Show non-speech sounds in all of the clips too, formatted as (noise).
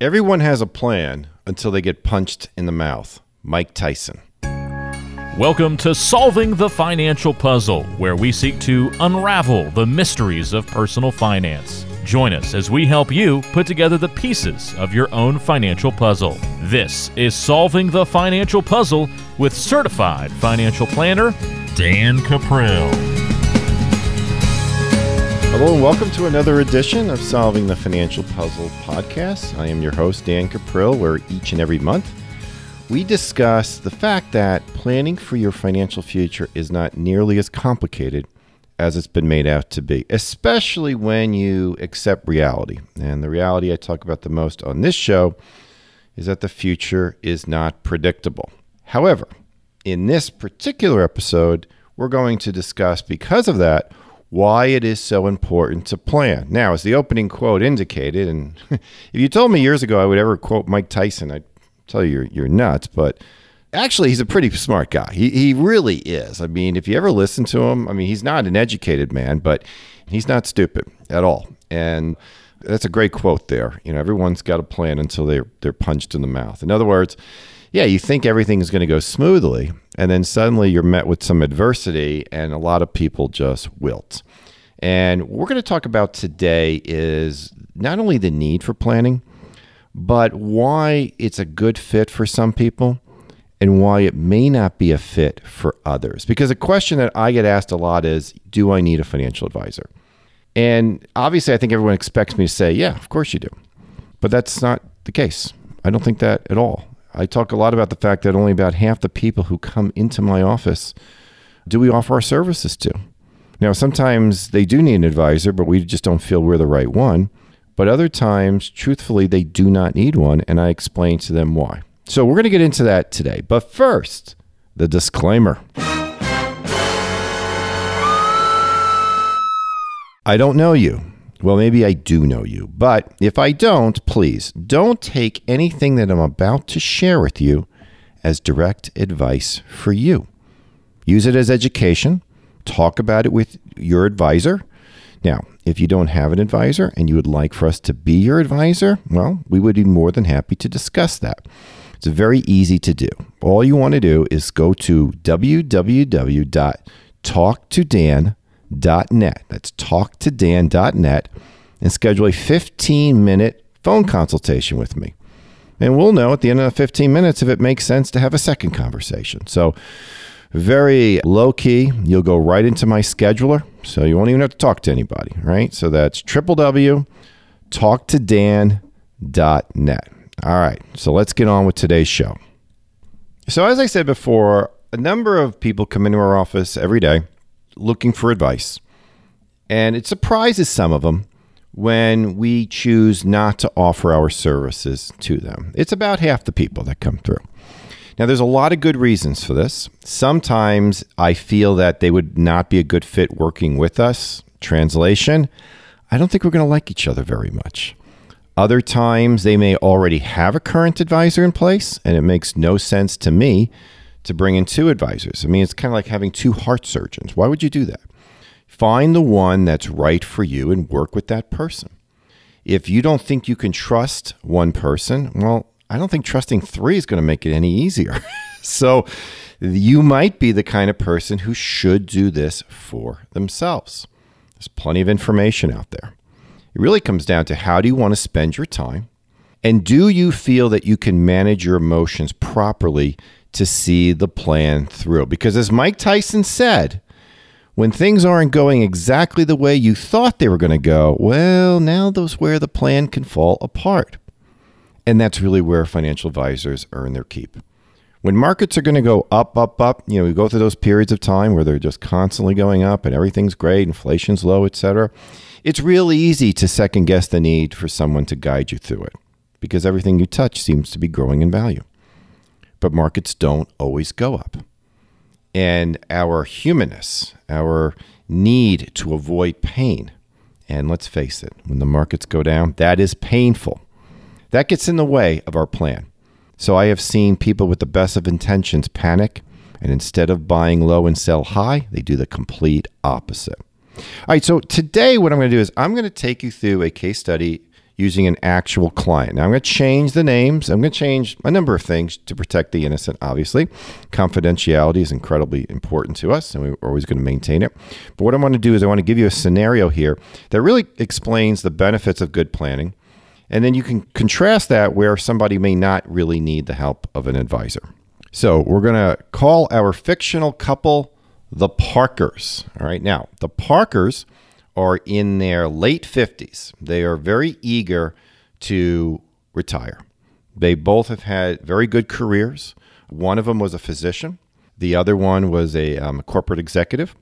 Everyone has a plan until they get punched in the mouth. Mike Tyson. Welcome to Solving the Financial Puzzle, where we seek to unravel the mysteries of personal finance. Join us as we help you put together the pieces of your own financial puzzle. This is Solving the Financial Puzzle with certified financial planner Dan Cuprill. Hello and welcome to another edition of Solving the Financial Puzzle podcast. I am your host, Dan Cuprill, where each and every month we discuss the fact that planning for your financial future is not nearly as complicated as it's been made out to be, especially when you accept reality. And the reality I talk about the most on this show is that the future is not predictable. However, in this particular episode, we're going to discuss, because of that, why it is so important to plan. Now, as the opening quote indicated, and (laughs) if you told me years ago I would ever quote Mike Tyson, I'd tell you you're, you're nuts, but actually he's a pretty smart guy. He, he really is. I mean, if you ever listen to him, I mean, he's not an educated man, but he's not stupid at all. And that's a great quote there. You know, everyone's got a plan until they're, they're punched in the mouth. In other words, yeah, you think everything is going to go smoothly, and then suddenly you're met with some adversity, and a lot of people just wilt. And what we're going to talk about today is not only the need for planning, but why it's a good fit for some people and why it may not be a fit for others. Because a question that I get asked a lot is Do I need a financial advisor? And obviously, I think everyone expects me to say, Yeah, of course you do. But that's not the case. I don't think that at all. I talk a lot about the fact that only about half the people who come into my office do we offer our services to. Now, sometimes they do need an advisor, but we just don't feel we're the right one. But other times, truthfully, they do not need one, and I explain to them why. So we're going to get into that today. But first, the disclaimer. I don't know you. Well, maybe I do know you, but if I don't, please don't take anything that I'm about to share with you as direct advice for you. Use it as education. Talk about it with your advisor. Now, if you don't have an advisor and you would like for us to be your advisor, well, we would be more than happy to discuss that. It's very easy to do. All you want to do is go to www.talktodan.com talktodan.net. That's talktodan.net and schedule a 15 minute phone consultation with me. And we'll know at the end of the 15 minutes if it makes sense to have a second conversation. So, very low key. You'll go right into my scheduler. So, you won't even have to talk to anybody, right? So, that's www.talktodan.net. All right. So, let's get on with today's show. So, as I said before, a number of people come into our office every day looking for advice. And it surprises some of them when we choose not to offer our services to them. It's about half the people that come through. Now, there's a lot of good reasons for this. Sometimes I feel that they would not be a good fit working with us. Translation, I don't think we're going to like each other very much. Other times, they may already have a current advisor in place, and it makes no sense to me to bring in two advisors. I mean, it's kind of like having two heart surgeons. Why would you do that? Find the one that's right for you and work with that person. If you don't think you can trust one person, well, I don't think trusting three is going to make it any easier. (laughs) so you might be the kind of person who should do this for themselves. There's plenty of information out there. It really comes down to how do you want to spend your time? And do you feel that you can manage your emotions properly to see the plan through. Because as Mike Tyson said, when things aren't going exactly the way you thought they were going to go, well, now those where the plan can fall apart. And that's really where financial advisors earn their keep. When markets are going to go up, up, up, you know, we go through those periods of time where they're just constantly going up and everything's great, inflation's low, etc. It's really easy to second guess the need for someone to guide you through it because everything you touch seems to be growing in value but markets don't always go up. And our humanness, our need to avoid pain, and let's face it, when the markets go down, that is painful. That gets in the way of our plan. So I have seen people with the best of intentions panic, and instead of buying low and sell high, they do the complete opposite. All right, so today what I'm going to do is I'm going to take you through a case study using an actual client. Now, I'm going to change the names. I'm going to change a number of things to protect the innocent, obviously. Confidentiality is incredibly important to us, and we're always going to maintain it. But what I want to do is I want to give you a scenario here that really explains the benefits of good planning. And then you can contrast that where somebody may not really need the help of an advisor. So we're going to call our fictional couple the Parkers. All right. Now, the Parkers are in their late 50s. They are very eager to retire. They both have had very good careers. One of them was a physician, the other one was a um, corporate executive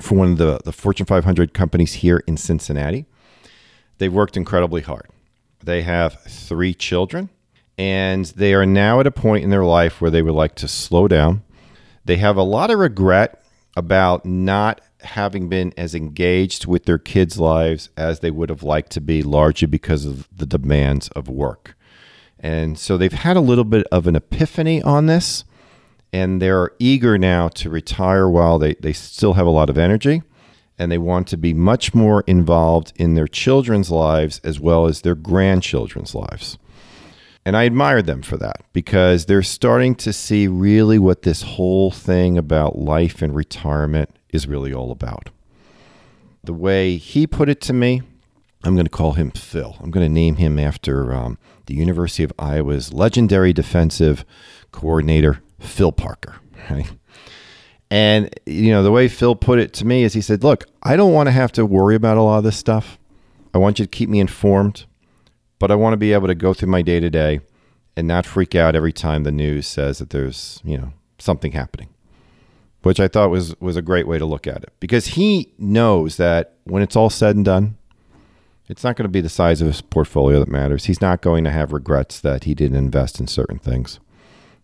for one of the, the Fortune 500 companies here in Cincinnati. They've worked incredibly hard. They have three children, and they are now at a point in their life where they would like to slow down. They have a lot of regret about not having been as engaged with their kids' lives as they would have liked to be, largely because of the demands of work. And so they've had a little bit of an epiphany on this, and they're eager now to retire while they, they still have a lot of energy. And they want to be much more involved in their children's lives as well as their grandchildren's lives. And I admire them for that because they're starting to see really what this whole thing about life and retirement is really all about. The way he put it to me, I'm going to call him Phil. I'm going to name him after um, the University of Iowa's legendary defensive coordinator, Phil Parker. Right? And, you know, the way Phil put it to me is he said, Look, I don't want to have to worry about a lot of this stuff. I want you to keep me informed, but I want to be able to go through my day to day and not freak out every time the news says that there's, you know, something happening which I thought was was a great way to look at it because he knows that when it's all said and done, it's not going to be the size of his portfolio that matters. He's not going to have regrets that he didn't invest in certain things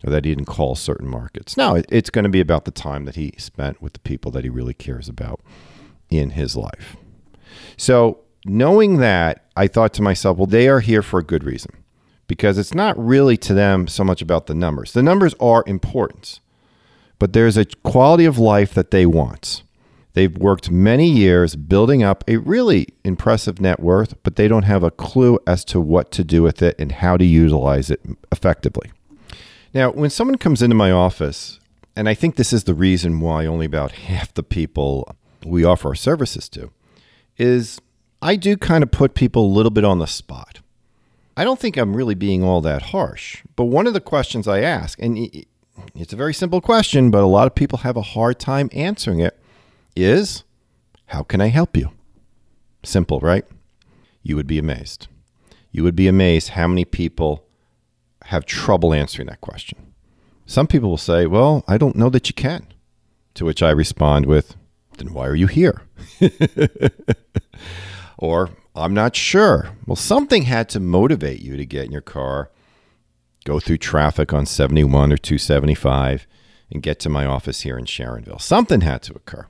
or that he didn't call certain markets. Now, it's going to be about the time that he spent with the people that he really cares about in his life. So, knowing that, I thought to myself, well, they are here for a good reason because it's not really to them so much about the numbers. The numbers are important but there's a quality of life that they want. They've worked many years building up a really impressive net worth, but they don't have a clue as to what to do with it and how to utilize it effectively. Now, when someone comes into my office, and I think this is the reason why only about (laughs) half the people we offer our services to, is I do kind of put people a little bit on the spot. I don't think I'm really being all that harsh, but one of the questions I ask, and it's a very simple question, but a lot of people have a hard time answering it, is how can I help you? Simple, right? You would be amazed. You would be amazed how many people have trouble answering that question. Some people will say, Well, I don't know that you can. To which I respond with, Then why are you here? (laughs) or, I'm not sure. Well, something had to motivate you to get in your car go through traffic on 71 or 275 and get to my office here in Sharonville. Something had to occur.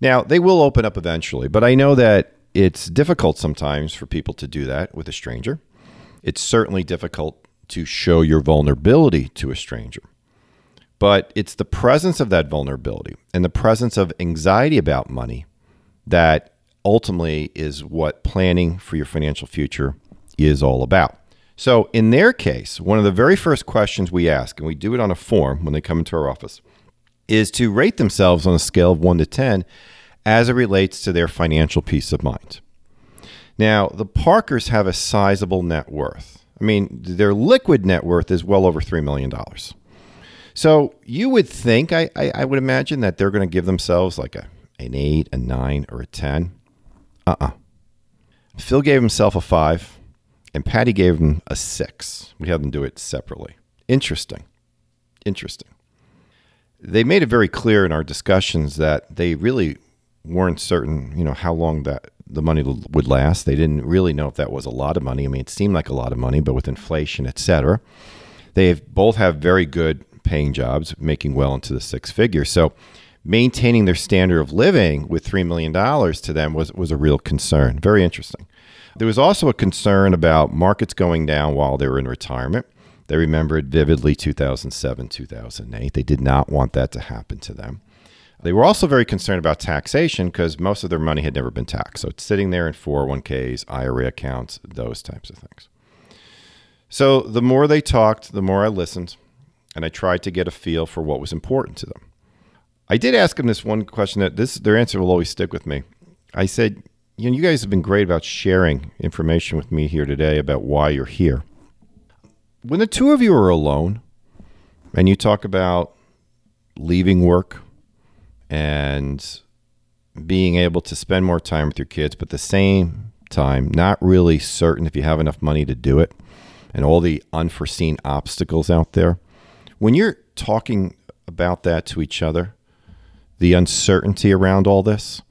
Now, they will open up eventually, but I know that it's difficult sometimes for people to do that with a stranger. It's certainly difficult to show your vulnerability to a stranger. But it's the presence of that vulnerability and the presence of anxiety about money that ultimately is what planning for your financial future is all about. So, in their case, one of the very first questions we ask, and we do it on a form when they come into our office, is to rate themselves on a scale of 1 to 10 as it relates to their financial peace of mind. Now, the Parkers have a sizable net worth. I mean, their liquid net worth is well over $3 million. So you would think, I, I, I would imagine that they're going to give themselves like a, an 8, a 9, or a 10. Uh uh Phil gave himself a 5 and Patty gave him a six. We had them do it separately. Interesting. Interesting. They made it very clear in our discussions that they really weren't certain, you know, how long that the money would last. They didn't really know if that was a lot of money. I mean, it seemed like a lot of money, but with inflation, et cetera, they both have very good paying jobs, making well into the six figures. So maintaining their standard of living with $3 million to them was, was a real concern. Very interesting. There was also a concern about markets going down while they were in retirement. They remembered vividly 2007, 2008. They did not want that to happen to them. They were also very concerned about taxation because most of their money had never been taxed. So it's sitting there in 401ks, IRA accounts, those types of things. So the more they talked, the more I listened, and I tried to get a feel for what was important to them. I did ask them this one question that this their answer will always stick with me. I said, you know, you guys have been great about sharing information with me here today about why you're here. When the two of you are alone and you talk about leaving work and being able to spend more time with your kids, but the same time, not really certain if you have enough money to do it and all the unforeseen obstacles out there. When you're talking about that to each other, the uncertainty around all this,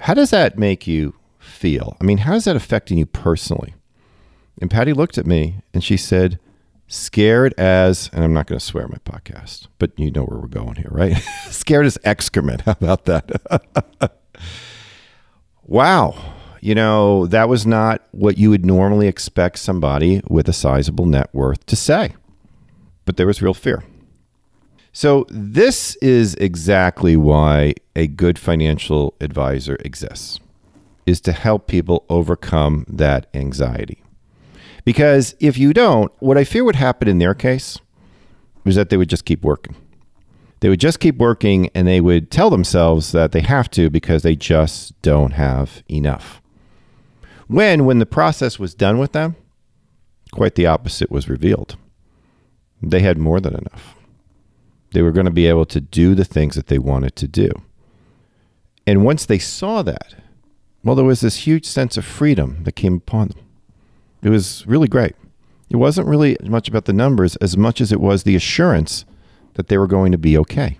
how does that make you feel? I mean, how is that affecting you personally? And Patty looked at me and she said, scared as, and I'm not going to swear my podcast, but you know where we're going here, right? (laughs) scared as excrement. How about that? (laughs) wow. You know, that was not what you would normally expect somebody with a sizable net worth to say, but there was real fear. So, this is exactly why a good financial advisor exists is to help people overcome that anxiety. Because if you don't, what I fear would happen in their case is that they would just keep working. They would just keep working and they would tell themselves that they have to because they just don't have enough. When when the process was done with them, quite the opposite was revealed. They had more than enough. They were going to be able to do the things that they wanted to do. And once they saw that, well, there was this huge sense of freedom that came upon them. It was really great. It wasn't really much about the numbers as much as it was the assurance that they were going to be okay.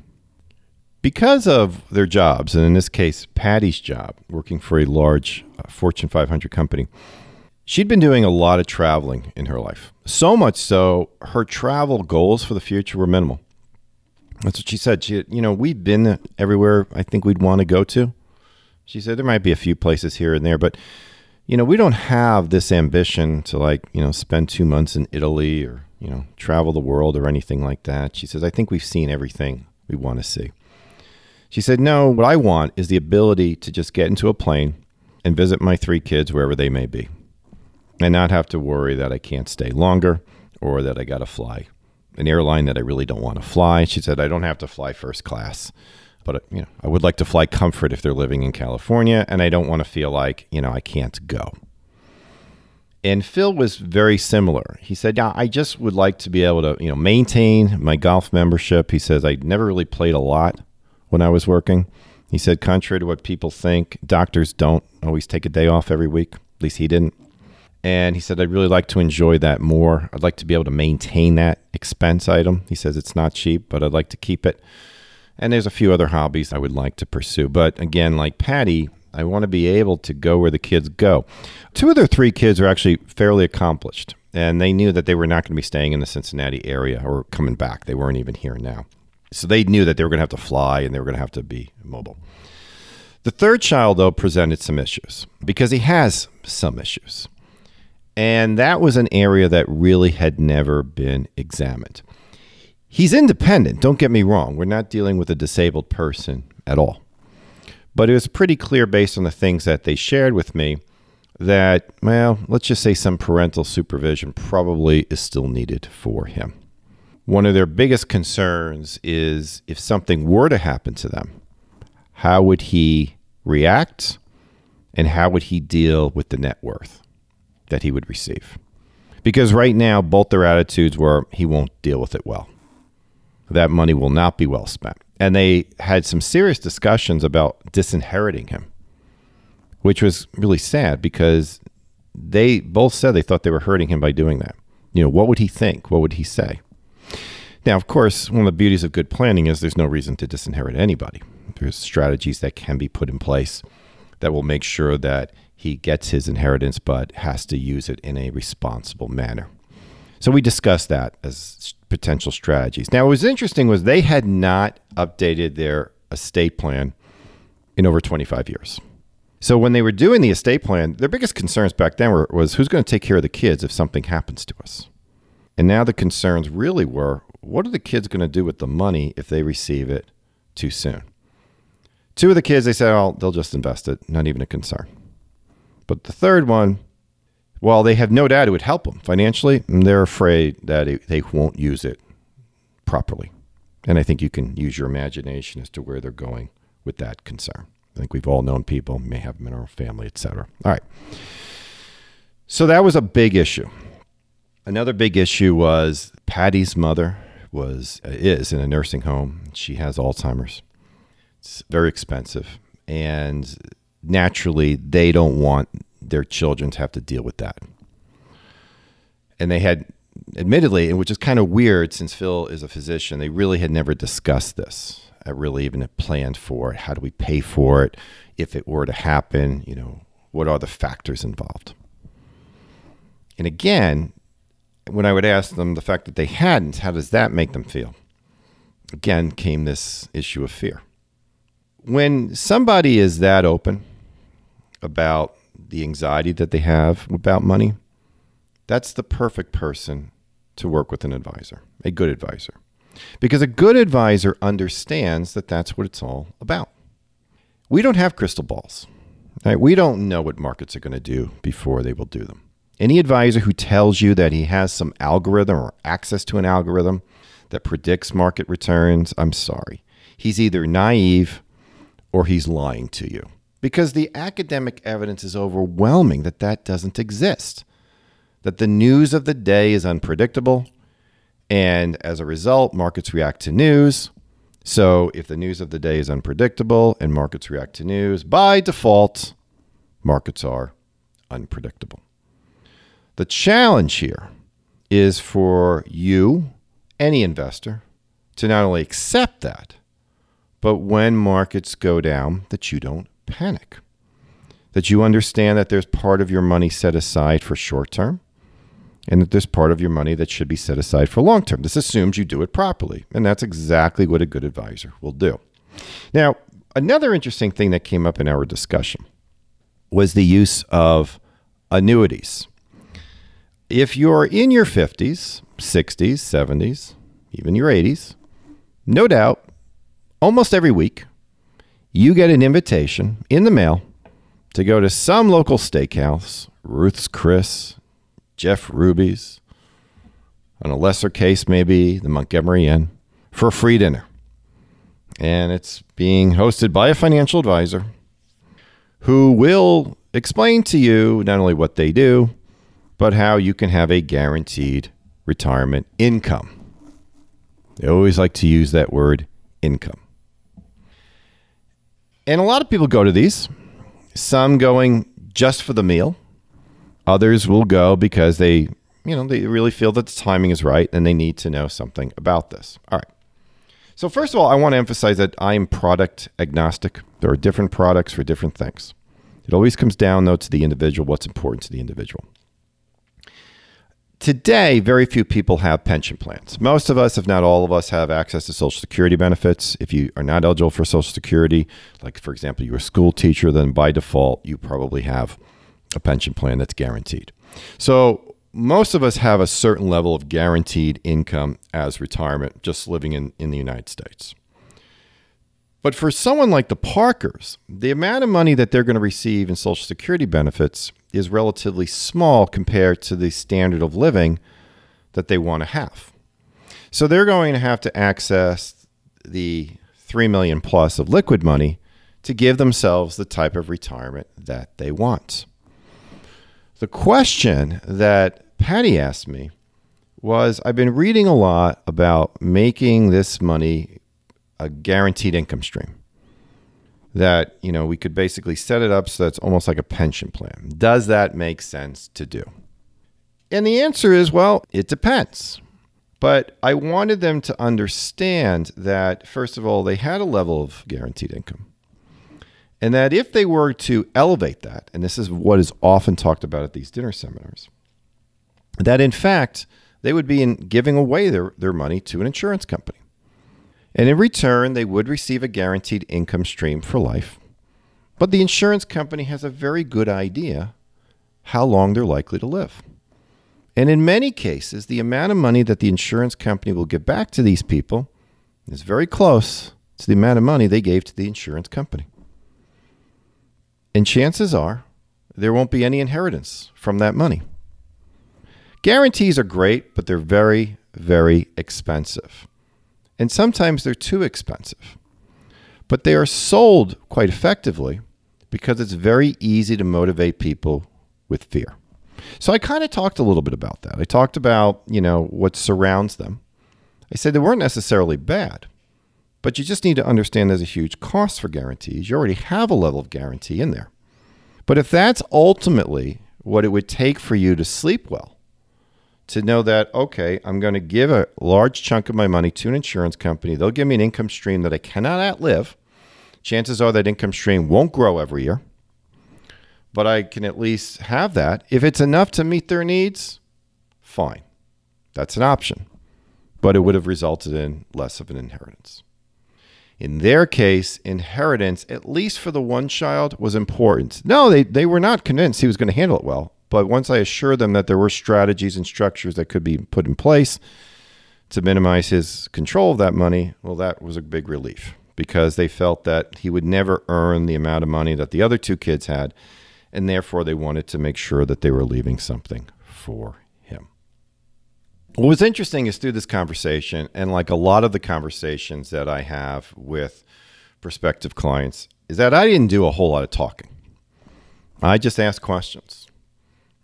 Because of their jobs, and in this case, Patty's job, working for a large uh, Fortune 500 company, she'd been doing a lot of traveling in her life. So much so, her travel goals for the future were minimal. That's what she said. She, you know, we've been everywhere I think we'd want to go to. She said there might be a few places here and there, but you know, we don't have this ambition to like, you know, spend two months in Italy or, you know, travel the world or anything like that. She says, I think we've seen everything we want to see. She said, No, what I want is the ability to just get into a plane and visit my three kids wherever they may be and not have to worry that I can't stay longer or that I got to fly an airline that I really don't want to fly. She said, I don't have to fly first class but you know, I would like to fly comfort if they're living in California, and I don't want to feel like you know I can't go. And Phil was very similar. He said, "Yeah, I just would like to be able to you know maintain my golf membership." He says, "I never really played a lot when I was working." He said, contrary to what people think, doctors don't always take a day off every week. At least he didn't. And he said, I'd really like to enjoy that more. I'd like to be able to maintain that expense item. He says it's not cheap, but I'd like to keep it. And there's a few other hobbies I would like to pursue. But again, like Patty, I want to be able to go where the kids go. Two of their three kids are actually fairly accomplished, and they knew that they were not going to be staying in the Cincinnati area or coming back. They weren't even here now. So they knew that they were going to have to fly and they were going to have to be mobile. The third child, though, presented some issues because he has some issues. And that was an area that really had never been examined. He's independent, don't get me wrong. We're not dealing with a disabled person at all. But it was pretty clear based on the things that they shared with me that, well, let's just say some parental supervision probably is still needed for him. One of their biggest concerns is if something were to happen to them, how would he react and how would he deal with the net worth that he would receive? Because right now, both their attitudes were he won't deal with it well that money will not be well spent. And they had some serious discussions about disinheriting him, which was really sad because they both said they thought they were hurting him by doing that. You know, what would he think? What would he say? Now, of course, one of the beauties of good planning is there's no reason to disinherit anybody. There's strategies that can be put in place that will make sure that he gets his inheritance, but has to use it in a responsible manner. So we discussed that as potential strategies. Now, what was interesting was they had not updated their estate plan in over 25 years. So when they were doing the estate plan, their biggest concerns back then were, was who's going to take care of the kids if something happens to us. And now the concerns really were what are the kids going to do with the money if they receive it too soon? Two of the kids, they said, oh, they'll just invest it, not even a concern. But the third one, well, they have no doubt it would help them financially, and they're afraid that it, they won't use it properly. And I think you can use your imagination as to where they're going with that concern. I think we've all known people, may have them in our family, etc. All right. So that was a big issue. Another big issue was Patty's mother was uh, is in a nursing home. She has Alzheimer's. It's very expensive, and naturally, they don't want their children to have to deal with that. And they had, admittedly, and which is kind of weird since Phil is a physician, they really had never discussed this. I really even planned for it. How do we pay for it? If it were to happen, you know, what are the factors involved? And again, when I would ask them the fact that they hadn't, how does that make them feel? Again, came this issue of fear. When somebody is that open about the anxiety that they have about money, that's the perfect person to work with an advisor, a good advisor. Because a good advisor understands that that's what it's all about. We don't have crystal balls. Right? We don't know what markets are going to do before they will do them. Any advisor who tells you that he has some algorithm or access to an algorithm that predicts market returns, I'm sorry. He's either naive or he's lying to you because the academic evidence is overwhelming that that doesn't exist. That the news of the day is unpredictable, and as a result, markets react to news. So, if the news of the day is unpredictable and markets react to news, by default, markets are unpredictable. The challenge here is for you, any investor, to not only accept that, but when markets go down, that you don't panic. That you understand that there's part of your money set aside for short term and that there's part of your money that should be set aside for long term. This assumes you do it properly. And that's exactly what a good advisor will do. Now, another interesting thing that came up in our discussion was the use of annuities if you're in your 50s, 60s, 70s, even your 80s, no doubt, almost every week, you get an invitation in the mail to go to some local steakhouse, Ruth's Chris, Jeff Ruby's, on a lesser case, maybe the Montgomery Inn, for a free dinner. And it's being hosted by a financial advisor who will explain to you not only what they do, but how you can have a guaranteed retirement income. They always like to use that word income. And a lot of people go to these, some going just for the meal. Others will go because they, you know, they really feel that the timing is right and they need to know something about this. All right. So first of all, I want to emphasize that I'm product agnostic. There are different products for different things. It always comes down though to the individual, what's important to the individual. Today, very few people have pension plans. Most of us, if not all of us, have access to Social Security benefits. If you are not eligible for Social Security, like for example, you're a school teacher, then by default, you probably have a pension plan that's guaranteed. So, most of us have a certain level of guaranteed income as retirement just living in, in the United States. But for someone like the Parkers, the amount of money that they're going to receive in Social Security benefits is relatively small compared to the standard of living that they want to have. So they're going to have to access the 3 million plus of liquid money to give themselves the type of retirement that they want. The question that Patty asked me was I've been reading a lot about making this money a guaranteed income stream that you know we could basically set it up so it's almost like a pension plan. Does that make sense to do? And the answer is well, it depends. But I wanted them to understand that first of all, they had a level of guaranteed income. And that if they were to elevate that, and this is what is often talked about at these dinner seminars, that in fact they would be in giving away their, their money to an insurance company. And in return, they would receive a guaranteed income stream for life. But the insurance company has a very good idea how long they're likely to live. And in many cases, the amount of money that the insurance company will give back to these people is very close to the amount of money they gave to the insurance company. And chances are there won't be any inheritance from that money. Guarantees are great, but they're very, very expensive. And sometimes they're too expensive. But they are sold quite effectively because it's very easy to motivate people with fear. So I kind of talked a little bit about that. I talked about, you know, what surrounds them. I said they weren't necessarily bad, but you just need to understand there's a huge cost for guarantees. You already have a level of guarantee in there. But if that's ultimately what it would take for you to sleep well, to know that, okay, I'm going to give a large chunk of my money to an insurance company, they'll give me an income stream that I cannot outlive. Chances are that income stream won't grow every year, but I can at least have that. If it's enough to meet their needs, fine. That's an option, but it would have resulted in less of an inheritance. In their case, inheritance, at least for the one child, was important. No, they, they were not convinced he was going to handle it well. But once I assured them that there were strategies and structures that could be put in place to minimize his control of that money, well, that was a big relief because they felt that he would never earn the amount of money that the other two kids had. And therefore, they wanted to make sure that they were leaving something for him. What was interesting is through this conversation, and like a lot of the conversations that I have with prospective clients, is that I didn't do a whole lot of talking. I just asked questions.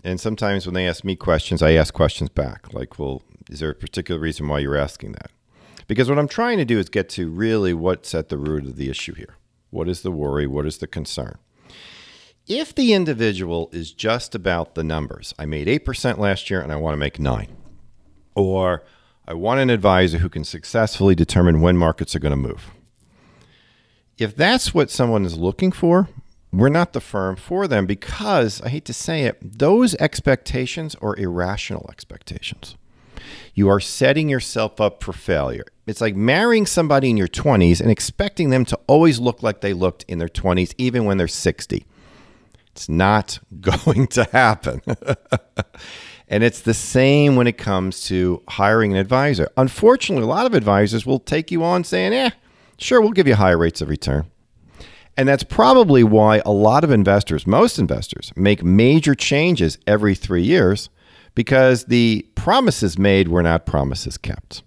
And sometimes when they ask me questions, I ask questions back. Like, well, is there a particular reason why you're asking that? Because what I'm trying to do is get to really what's at the root of the issue here. What is the worry? What is the concern? If the individual is just about the numbers, I made 8% last year and I want to make 9. Or I want an advisor who can successfully determine when markets are going to move. If that's what someone is looking for, we're not the firm for them because I hate to say it, those expectations are irrational expectations. You are setting yourself up for failure. It's like marrying somebody in your 20s and expecting them to always look like they looked in their 20s, even when they're 60. It's not (laughs) going to happen. (laughs) and it's the same when it comes to hiring an advisor. Unfortunately, a lot of advisors will take you on saying, eh, sure, we'll give you higher rates of return. And that's probably why a lot of investors, most investors, make major changes every three years because the promises made were not promises kept.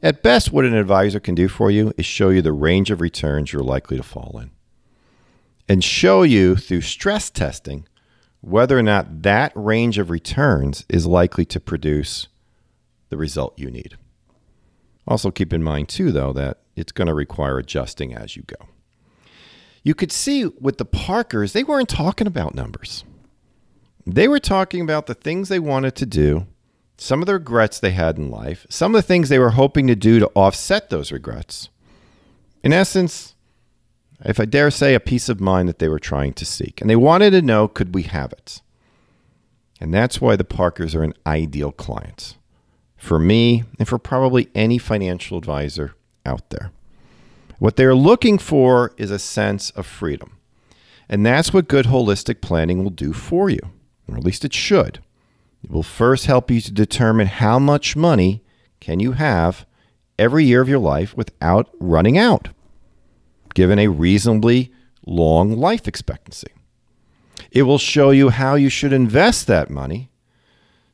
At best, what an advisor can do for you is show you the range of returns you're likely to fall in and show you through stress testing whether or not that range of returns is likely to produce the result you need. Also, keep in mind, too, though, that it's going to require adjusting as you go you could see with the Parkers, they weren't talking about numbers. They were talking about the things they wanted to do, some of the regrets they had in life, some of the things they were hoping to do to offset those regrets. In essence, if I dare say, a peace of mind that they were trying to seek. And they wanted to know could we have it? And that's why the Parkers are an ideal client for me and for probably any financial advisor out there. What they're looking for is a sense of freedom. And that's what good holistic planning will do for you, or at least it should. It will first help you to determine how much money can you have every year of your life without running out, given a reasonably long life expectancy. It will show you how you should invest that money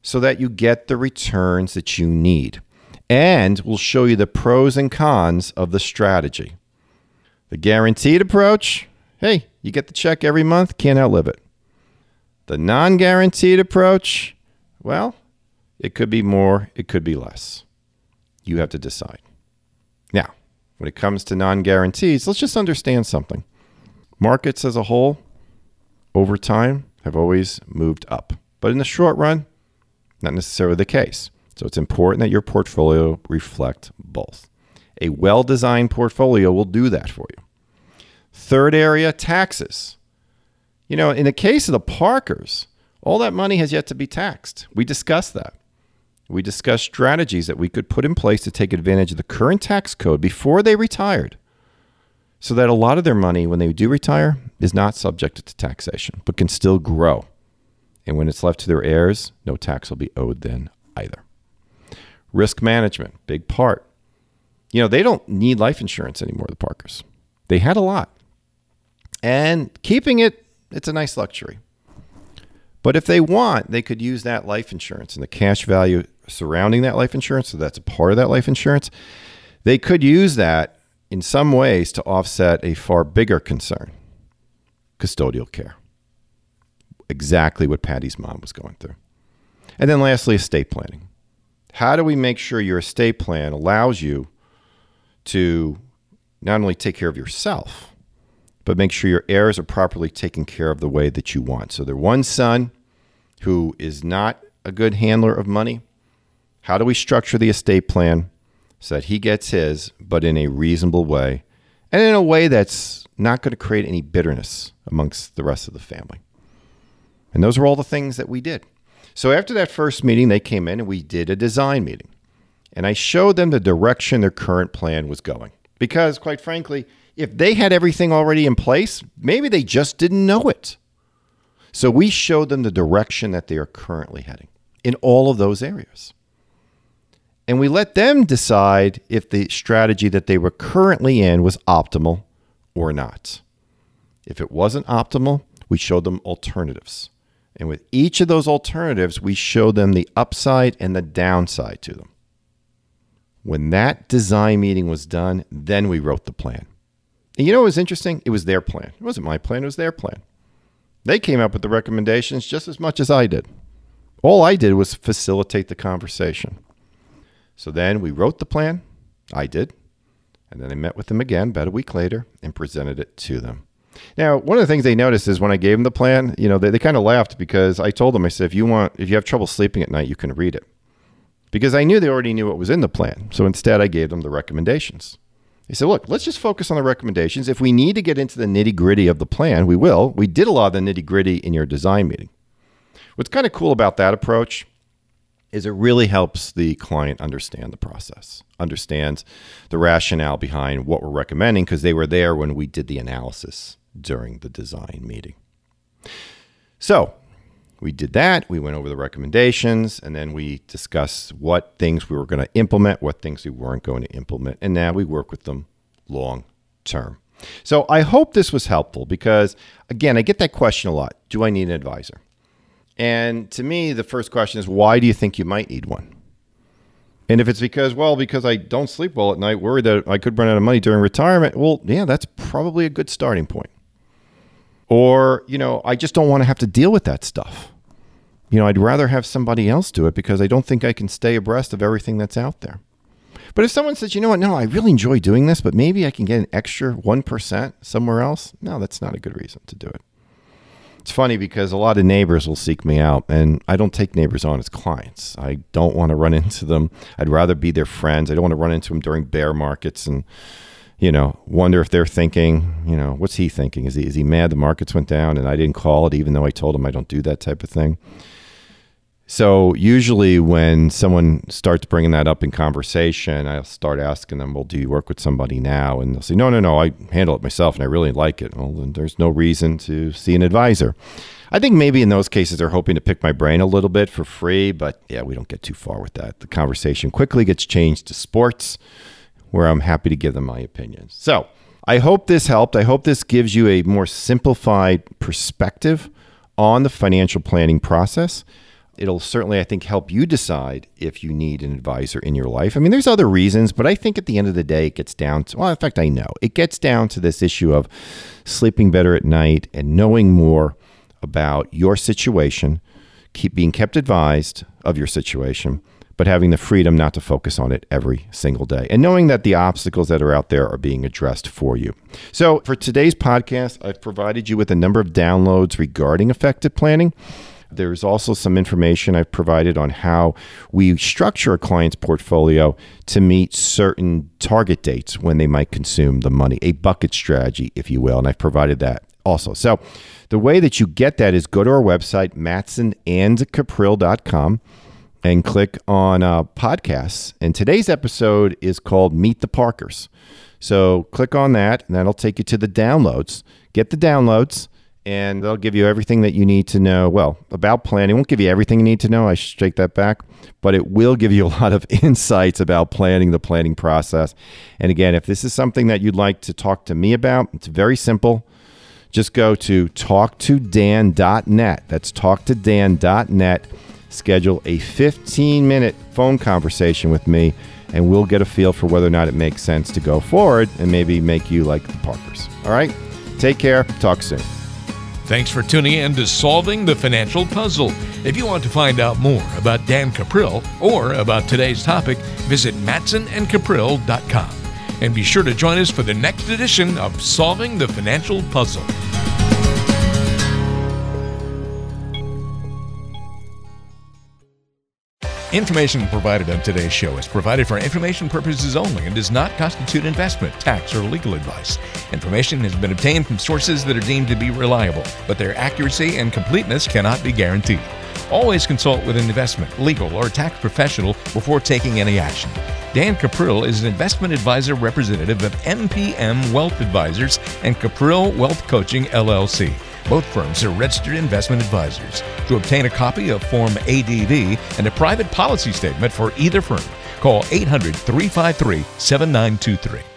so that you get the returns that you need and we'll show you the pros and cons of the strategy. The guaranteed approach hey, you get the check every month, can't outlive it. The non guaranteed approach, well, it could be more, it could be less. You have to decide. Now, when it comes to non guarantees, let's just understand something. Markets as a whole, over time, have always moved up. But in the short run, not necessarily the case. So it's important that your portfolio reflect both. A well designed portfolio will do that for you. Third area, taxes. You know, in the case of the Parkers, all that money has yet to be taxed. We discussed that. We discussed strategies that we could put in place to take advantage of the current tax code before they retired so that a lot of their money, when they do retire, is not subjected to taxation, but can still grow. And when it's left to their heirs, no tax will be owed then either. Risk management, big part. You know, they don't need life insurance anymore, the Parkers. They had a lot. And keeping it, it's a nice luxury. But if they want, they could use that life insurance and the cash value surrounding that life insurance, so that's a part of that life insurance. They could use that in some ways to offset a far bigger concern custodial care. Exactly what Patty's mom was going through. And then lastly, estate planning. How do we make sure your estate plan allows you to not only take care of yourself, but make sure your heirs are properly taken care of the way that you want? So, their one son who is not a good handler of money, how do we structure the estate plan so that he gets his, but in a reasonable way and in a way that's not going to create any bitterness amongst the rest of the family? And those are all the things that we did. So after that first meeting, they came in and we did a design meeting. And I showed them the direction their current plan was going. Because, quite frankly, if they had everything already in place, maybe they just didn't know it. So we showed them the direction that they are currently heading in all of those areas. And we let them decide if the strategy that they were currently in was optimal or not. If it wasn't optimal, we showed them alternatives. And with each of those alternatives, we showed them the upside and the downside to them. When that design meeting was done, then we wrote the plan. And you know what was interesting? It was their plan. It wasn't my plan, it was their plan. They came up with the recommendations just as much as I did. All I did was facilitate the conversation. So then we wrote the plan. I did. And then I met with them again about a week later and presented it to them. Now, one of the things they noticed is when I gave them the plan, you know, they, they kind of laughed because I told them, I said, if you want, if you have trouble sleeping at night, you can read it. Because I knew they already knew what was in the plan. So instead, I gave them the recommendations. They said, look, let's just focus on the recommendations. If we need to get into the nitty gritty of the plan, we will. We did a lot of the nitty gritty in your design meeting. What's kind of cool about that approach is it really helps the client understand the process, understands the rationale behind what we're recommending because they were there when we did the analysis during the design meeting. So we did that. We went over the recommendations and then we discussed what things we were going to implement, what things we weren't going to implement. And now we work with them long term. So I hope this was helpful because, again, I get that question a lot Do I need an advisor? And to me, the first question is why do you think you might need one? And if it's because, well, because I don't sleep well at night, worried that I could run out of money during retirement, well, yeah, that's probably a good starting point. Or, you know, I just don't want to have to deal with that stuff. You know, I'd rather have somebody else do it because I don't think I can stay abreast of everything that's out there. But if someone says, you know what, no, I really enjoy doing this, but maybe I can get an extra 1% somewhere else, no, that's not a good reason to do it. It's funny because a lot of neighbors will seek me out, and I don't take neighbors on as clients. I don't want to run (laughs) into them. I'd rather be their friends. I don't want to run into them during bear markets and you know, wonder if they're thinking, you know, what's he thinking? Is he is he mad the markets went down and I didn't call it even though I told him I don't do that type of thing? So usually when someone starts bringing that up in conversation, I'll start asking them, "Well, do you work with somebody now?" And they'll say, "No, no, no, I handle it myself and I really like it." Well, then there's no reason to see an advisor. I think maybe in those cases they're hoping to pick my brain a little bit for free, but yeah, we don't get too far with that. The conversation quickly gets changed to sports where I'm happy to give them my opinions. So I hope this helped. I hope this gives you a more simplified perspective on the financial planning process. It'll certainly, I think, help you decide if you need an advisor in your life. I mean, there's other reasons, but I think at the end of the day, it gets down to, well, in fact, I know it gets down to this issue of sleeping better at night and knowing more about your situation, keep being kept advised of your situation, but having the freedom not to focus on it every single day and knowing that the obstacles that are out there are being addressed for you. So, for today's podcast, I've provided you with a number of downloads regarding effective planning. There's also some information I've provided on how we structure a client's portfolio to meet certain target dates when they might consume the money, a bucket strategy, if you will. And I've provided that also. So, the way that you get that is go to our website, matsonandcuprill.com and click on uh, podcasts. And today's episode is called Meet the Parkers. So click on that, and that'll take you to the downloads. Get the downloads, and they'll give you everything that you need to know. Well, about planning, it won't give you everything you need to know. I should take that back, but it will give you (laughs) a lot of insights about planning the planning process. And again, if this is something that you'd like to talk to me about, it's very simple. Just go to talktodan.net. That's talktodan.net. Schedule a 15 minute phone conversation with me, and we'll get a feel for whether or not it makes sense to go forward and maybe make you like the Parkers. All right? Take care. Talk soon. Thanks for tuning in to Solving the Financial Puzzle. If you want to find out more about Dan Cuprill or about today's topic, visit matsonandcuprill.com. And be sure to join us for the next edition of Solving the Financial Puzzle. Information provided on today's show is provided for information purposes only and does not constitute investment, tax, or legal advice. Information has been obtained from sources that are deemed to be reliable, but their accuracy and completeness cannot be guaranteed. Always consult with an investment, legal, or tax professional before taking any action. Dan Cuprill is an investment advisor representative of MPM Wealth Advisors and Cuprill Wealth Coaching LLC. Both firms are registered investment advisors. To obtain a copy of Form ADV and a private policy statement for either firm, call 800 353 7923.